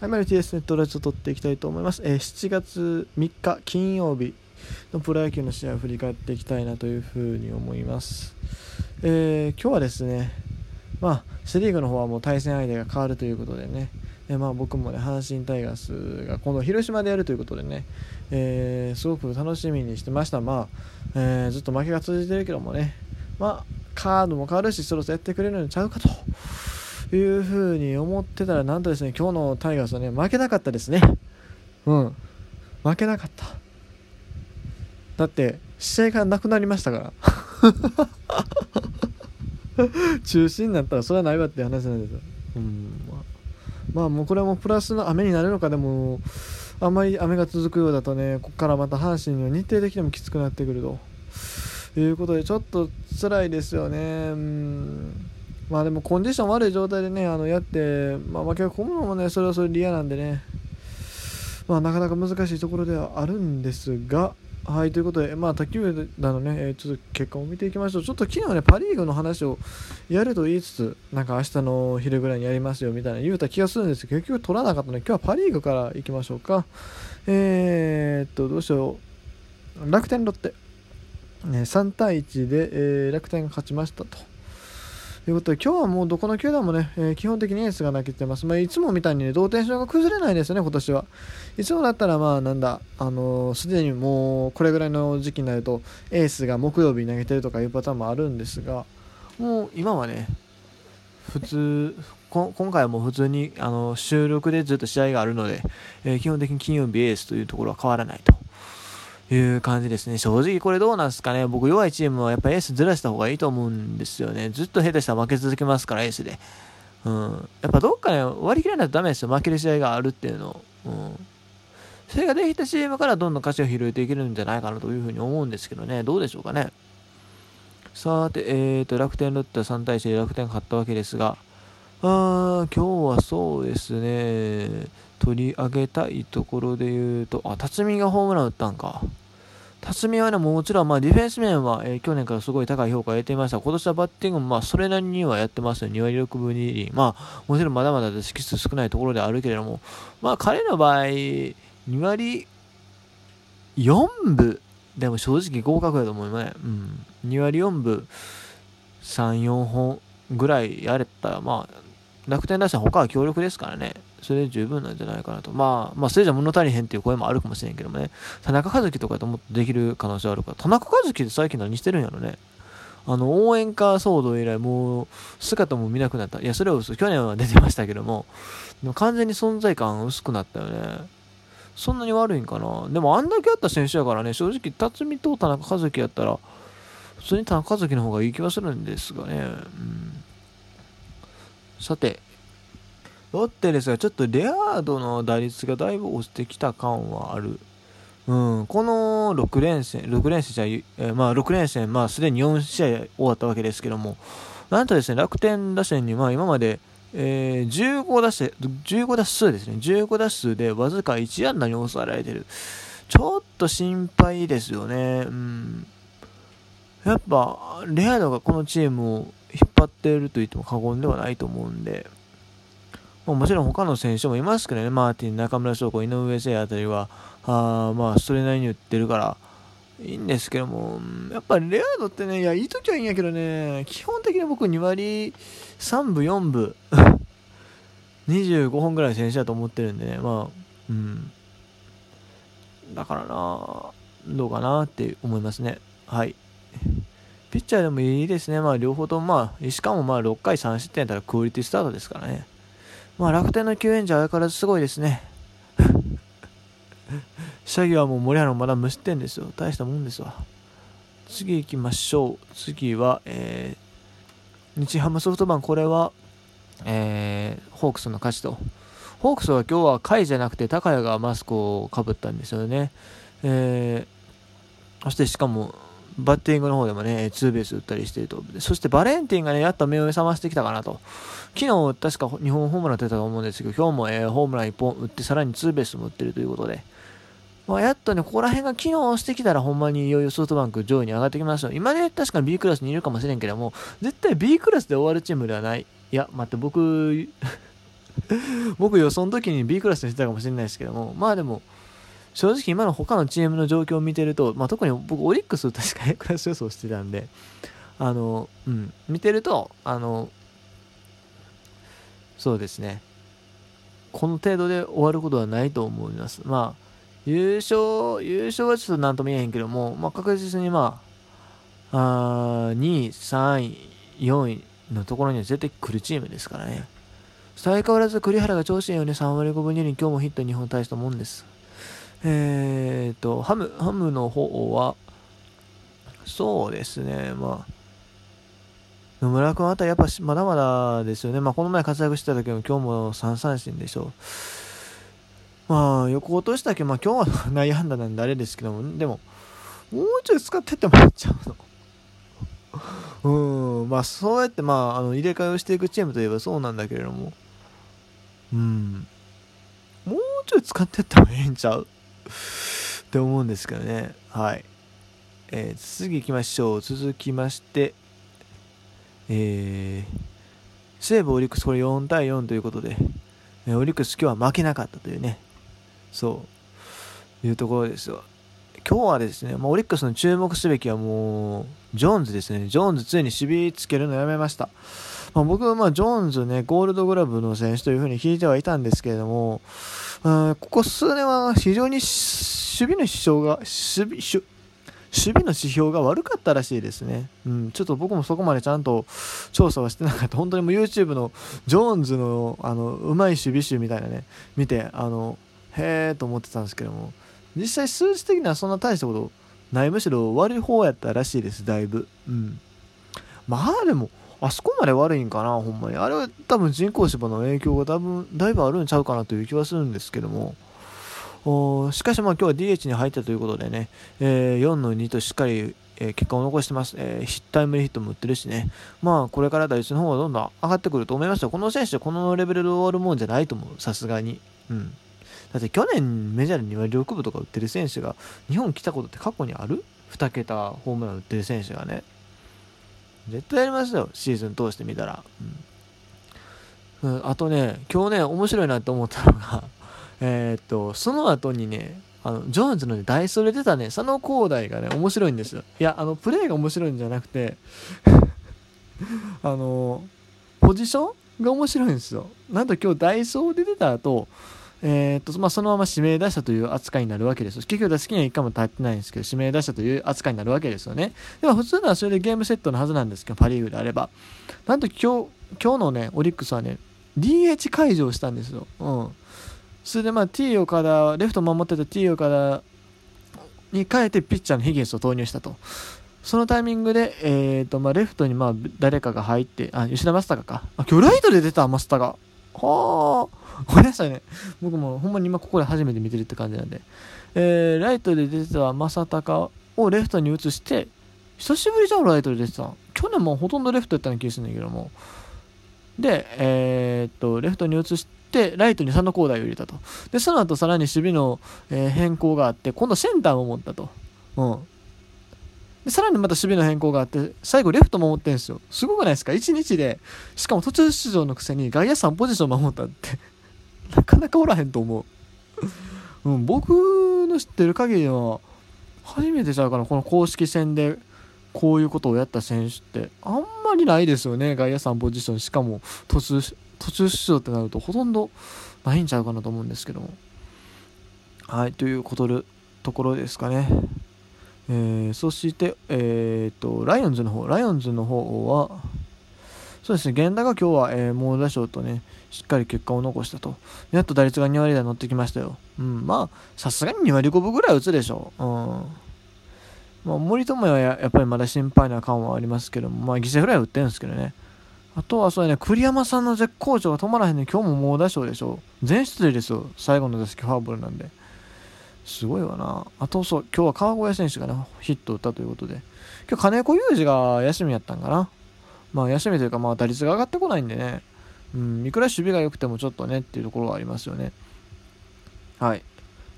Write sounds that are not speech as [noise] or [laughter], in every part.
はい、マルティエスネットラジオ撮っていきたいと思います。えー、7月3日金曜日のプロ野球の試合を振り返っていきたいなというふうに思います。えー、今日はですね、まあ、セ・リーグの方はもう対戦相手が変わるということでね、えー、まあ、僕もね、阪神タイガースが今度広島でやるということでね、え、すごく楽しみにしてました。まあ、えずっと負けが続いてるけどもね、まあ、カードも変わるし、そろそろやってくれるのにちゃうかと。いうふうに思ってたら、なんとですね、今日のタイガースはね、負けなかったですね。うん。負けなかった。だって、試合がなくなりましたから。[laughs] 中止になったらそれはないわって話なんですよ。うん。まあ、もうこれもプラスの雨になるのかでも、あまり雨が続くようだとね、ここからまた阪神の日程的にもきつくなってくると。いうことで、ちょっと辛いですよね。うんまあでもコンディション悪い状態でね、あのやって、まあ、負けが込むのもね、それはそれで嫌なんでね、まあ、なかなか難しいところではあるんですが、はい、ということで、まあ、卓球団のね、えー、ちょっと結果を見ていきましょう。ちょっと昨日ね、パ・リーグの話をやると言いつつ、なんか明日の昼ぐらいにやりますよみたいな言うた気がするんですけど、結局取らなかったので、今日はパ・リーグから行きましょうか。えー、っと、どうしよう。楽天ロッテ。ね、3対1で、えー、楽天が勝ちましたと。ということで、今日はもうどこの球団もね、えー、基本的にエースが投げてます。まあ、いつもみたいにね、同点症が崩れないですよね、今年は。いつもだったら、まあ、なんだ、あのす、でにもう、これぐらいの時期になると、エースが木曜日に投げてるとかいうパターンもあるんですが、もう今はね、普通、今回はもう普通にあの収録でずっと試合があるので、え、基本的に金曜日エースというところは変わらないと。いう感じですね。正直これどうなんですかね。僕弱いチームはやっぱエースずらした方がいいと思うんですよね。ずっと下手したら負け続けますから、エースで。うん。やっぱどっかね、割り切らないとダメですよ。負ける試合があるっていうのを。うん。それができたチームからどんどん勝ちを拾えていけるんじゃないかなというふうに思うんですけどね。どうでしょうかね。さて、えーと、楽天ロッテは3対1で楽天勝ったわけですが、あー、今日はそうですね、取り上げたいところで言うと、あ、辰巳がホームラン打ったんか。辰巳はね、もちろんまあディフェンス面は、えー、去年からすごい高い評価を得ていました。今年はバッティングもまあそれなりにはやってますよ。2割6分2厘。まあ、もちろんまだまだ指揮数少ないところであるけれども、まあ彼の場合、2割4分でも正直合格だと思いますね。うん。2割4分3、4本ぐらいやれたら、まあ、楽天打線他は強力ですからね。それで十分なんじゃないかなと。まあ、まあ、それじゃ物足りへんっていう声もあるかもしれんけどもね。田中和樹とかともっとできる可能性あるから。田中和樹って最近何してるんやろね。あの、応援歌騒動以来、もう、姿も見なくなった。いや、それは嘘。去年は出てましたけども、でも完全に存在感薄くなったよね。そんなに悪いんかな。でも、あんだけあった選手やからね、正直、辰巳と田中和樹やったら、普通に田中和樹の方がいい気はするんですがね。うん、さて、ロッテですが、ちょっとレアードの打率がだいぶ落ちてきた感はある。うん、この6連戦、6連戦じゃ、えー、まあ6連戦、まあすでに4試合終わったわけですけども、なんとですね、楽天打線に、まあ今まで、えー、15打数、15打数ですね、15打数でわずか1安打に抑えられてる。ちょっと心配ですよね。うん。やっぱ、レアードがこのチームを引っ張っていると言っても過言ではないと思うんで、まあ、もちろん他の選手もいますけどね、マーティン、中村翔子、井上聖あたりは、あまあ、それなりに打ってるから、いいんですけども、やっぱりレアードってね、いや、いい時はいいんやけどね、基本的に僕2割3分、4分、25本ぐらい選手だと思ってるんでね、まあ、うん。だからな、どうかなって思いますね。はい。ッチャーでもいいですね。まあ、両方とも、まあ、しかもまあ、6回3失点だったらクオリティスタートですからね。まあ楽天の救援者相変わらずすごいですね。[laughs] シャギはもう森原もまだ無失点ですよ。大したもんですわ。次行きましょう。次は、えー、日ハムソフトバンク、これは、えー、ホークスの勝ちと。ホークスは今日は甲斐じゃなくて高谷がマスクをかぶったんですよね。えー、そしてしかも、バッティングの方でもね、ツーベース打ったりしてると。そしてバレンティンがね、やっと目を覚ましてきたかなと。昨日、確か2本ホームラン出たと思うんですけど、今日も、えー、ホームラン1本打って、さらにツーベースも打ってるということで。まあ、やっとね、ここら辺が機能してきたら、ほんまにいよいよソフトバンク上位に上がってきました今ね、確かに B クラスにいるかもしれんけども、絶対 B クラスで終わるチームではない。いや、待って、僕僕予想の時に B クラスにしてたかもしれないですけども、まあでも、正直今の他のチームの状況を見てると、まあ、特に僕オリックス確か A クラス予想してたんで、あの、うん、見てると、あの、そうですね、この程度で終わることはないと思います。まあ、優勝、優勝はちょっと何とも言えへんけども、まあ、確実にまあ、あ2位、3位、4位のところには絶対来るチームですからね。相変わらず栗原が調子いいよね、3割5分2厘、今日もヒット2本大したもんです。えっ、ー、と、ハム、ハムの方は、そうですね、まあ、野村君あたりやっぱまだまだですよね。まあ、この前活躍してた時も今日も3三振でしょう。まあ、横落としたけどまあ今日は内野安打なんであれですけども、でも、もうちょい使ってってもらっちゃうの。うん、まあそうやってまあ、あの入れ替えをしていくチームといえばそうなんだけれども、うん、もうちょい使ってってもええんちゃう？って思うんですけどね。はい。えー、次行きましょう。続きまして、えー、西武オリックスこれ4対4ということで、えオリックス今日は負けなかったというね、そういうところですよ。今日はですね、まあ、オリックスの注目すべきはもう、ジョーンズですね。ジョーンズついに守備つけるのやめました。まあ、僕はまあジョーンズね、ゴールドグラブの選手というふうに聞いてはいたんですけれども、ここ数年は非常に守備の支障が、守備、守備の指標が悪かったらしいですね。うん、ちょっと僕もそこまでちゃんと調査はしてなかった。本当にもう YouTube のジョーンズのあのうまい守備集みたいなね、見て、あの、へえと思ってたんですけども、実際数字的にはそんな大したことない。むしろ悪い方やったらしいです、だいぶ。うん。まあでも、あそこまで悪いんかな、ほんまに。あれは多分人工芝の影響が多分だいぶあるんちゃうかなという気はするんですけどもお。しかしまあ今日は DH に入ったということでね、えー、4の2としっかり、えー、結果を残してます、えー、ヒッタイムリーヒットも打ってるしね、まあこれから打率の方がどんどん上がってくると思いました。この選手はこのレベルで終わるもんじゃないと思う、さすがに。うん。だって去年メジャーで2割6分とか打ってる選手が日本来たことって過去にある ?2 桁ホームラン打ってる選手がね。絶対やりますよ、シーズン通してみたら。うん、うん、あとね、今日ね、面白いなって思ったのが [laughs] え、っと、その後にね、あの、ジョーンズの、ね、ダイソーで出たね、佐野光大がね、面白いんですよ。いや、あの、プレーが面白いんじゃなくて [laughs] あの、ポジションが面白いんですよ。なんと今日ダイソーで出た後、えー、っと、まあ、そのまま指名打者という扱いになるわけです。結局打席には1回も立ってないんですけど、指名打者という扱いになるわけですよね。でも普通ならそれでゲームセットのはずなんですけど、パ・リーグであれば。なんと今日、今日のね、オリックスはね、DH 解除をしたんですよ。うん。それでまあ T 岡田、レフト守ってた T 岡田に変えてピッチャーのヒゲスを投入したと。そのタイミングで、えーとまあ、レフトにまあ誰かが入って、あ、吉田正尚か。あ、今日ライトで出た、正尚。はあ。ごめんなさいね。僕もほんまに今ここで初めて見てるって感じなんで。えー、ライトで出てた正尚をレフトに移して、久しぶりじゃん、ライトで出てた。去年もほとんどレフトやったような気がするんだけども。で、えー、っと、レフトに移して、ライトに佐野光大を入れたと。で、その後さらに守備の、えー、変更があって、今度センターを持ったと。うん。で、さらにまた守備の変更があって、最後レフト守ってんですよ。すごくないですか ?1 日で、しかも途中出場のくせに外野3ポジション守ったって、なかなかおらへんと思う。[laughs] うん、僕の知ってる限りは、初めてちゃうかな、この公式戦でこういうことをやった選手って、あんまりないですよね、外野3ポジション。しかも途中、途中出場ってなるとほとんどないんちゃうかなと思うんですけども。はい、ということでところですかね。えー、そして、えーと、ライオンズの方、ライオンズの方は、そうですね、源田が今日は、えー、猛打賞とね、しっかり結果を残したと。やっと打率が2割台乗ってきましたよ。うん、まあ、さすがに2割5分ぐらい打つでしょう。うん。まあ、森友哉はやっぱりまだ心配な感はありますけども、まあ、犠牲フライ打ってるんですけどね。あとはそうやね、栗山さんの絶好調が止まらへんね。今日も猛打賞でしょう。全出塁ですよ。最後の打席ファーボールなんで。すごいわな。あとそう、今日は川越選手がね、ヒット打ったということで。今日金子裕二が休みやったんかな。まあ休みというか、まあ打率が上がってこないんでね。うん、いくら守備が良くてもちょっとねっていうところはありますよね。はい。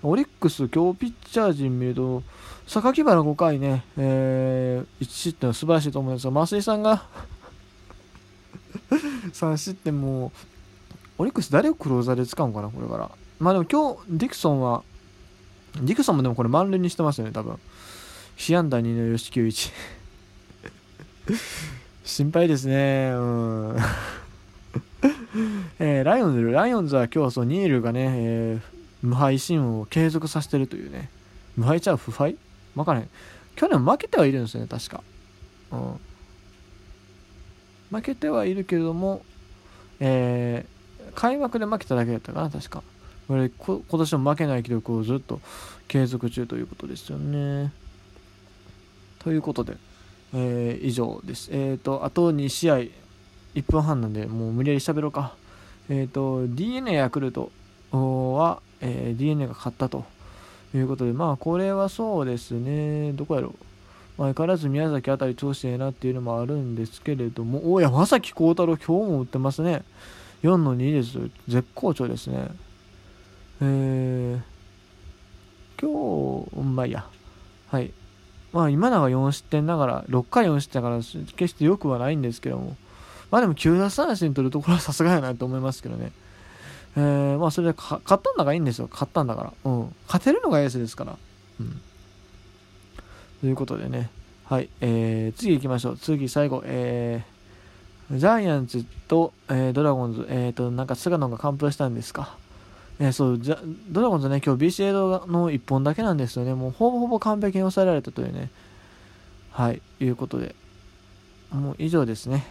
オリックス、今日ピッチャー陣見ると、榊原5回ね、えー、1失点は素晴らしいと思うんですが、増井さんが [laughs] 3失点もオリックス誰をクローザーで使うんかなこれからまあでも今日ディクソンはディクソンもでもこれ満塁にしてますよね多分被安打2の吉木一心配ですね。うん。[laughs] えー、ライオンズライオンズは今日そうニールがね、えー、無敗新聞を継続させてるというね。無敗ちゃう？不敗分からへん去年負けてはいるんですよね確か。うん。負けてはいるけれども、えー、開幕で負けただけだったかな確か。これ今年も負けない記録をずっと継続中ということですよね。ということで、えー、以上ですえっ、ー、とあと2試合1分半なんでもう無理やり喋ろうかえっ、ー、と d n a ヤクルトは、えー、d n a が勝ったということでまあこれはそうですねどこやろう相変わらず宮崎あたり調子ええなっていうのもあるんですけれども、お山崎幸太郎今日も打ってますね。4の2です。絶好調ですね。えー、今日、まあいいや。はい。まあ今永4失点ながら、6回4失点だから決して良くはないんですけども、まあでも9奪三振取るところはさすがやなと思いますけどね。えー、まあそれで勝ったんだからいいんですよ。勝ったんだから。うん。勝てるのがエースですから。うん。ということでね、はい、えー、次行きましょう。次、最後、えー、ジャイアンツと、えー、ドラゴンズ、えっ、ー、と、なんか菅野が完封したんですか。え、そう、じゃドラゴンズね、今日 BCA の1本だけなんですよね。もうほぼほぼ完璧に抑えられたというね。はい、いうことで。もう以上ですね。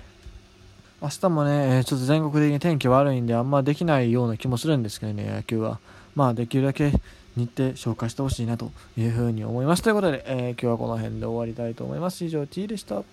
明日もね、ちょっと全国的に天気悪いんで、あんまできないような気もするんですけどね、野球は。まあ、できるだけ日程紹介してほしいなというふうに思います。ということで、えー、今日はこの辺で終わりたいと思います。以上、T でした。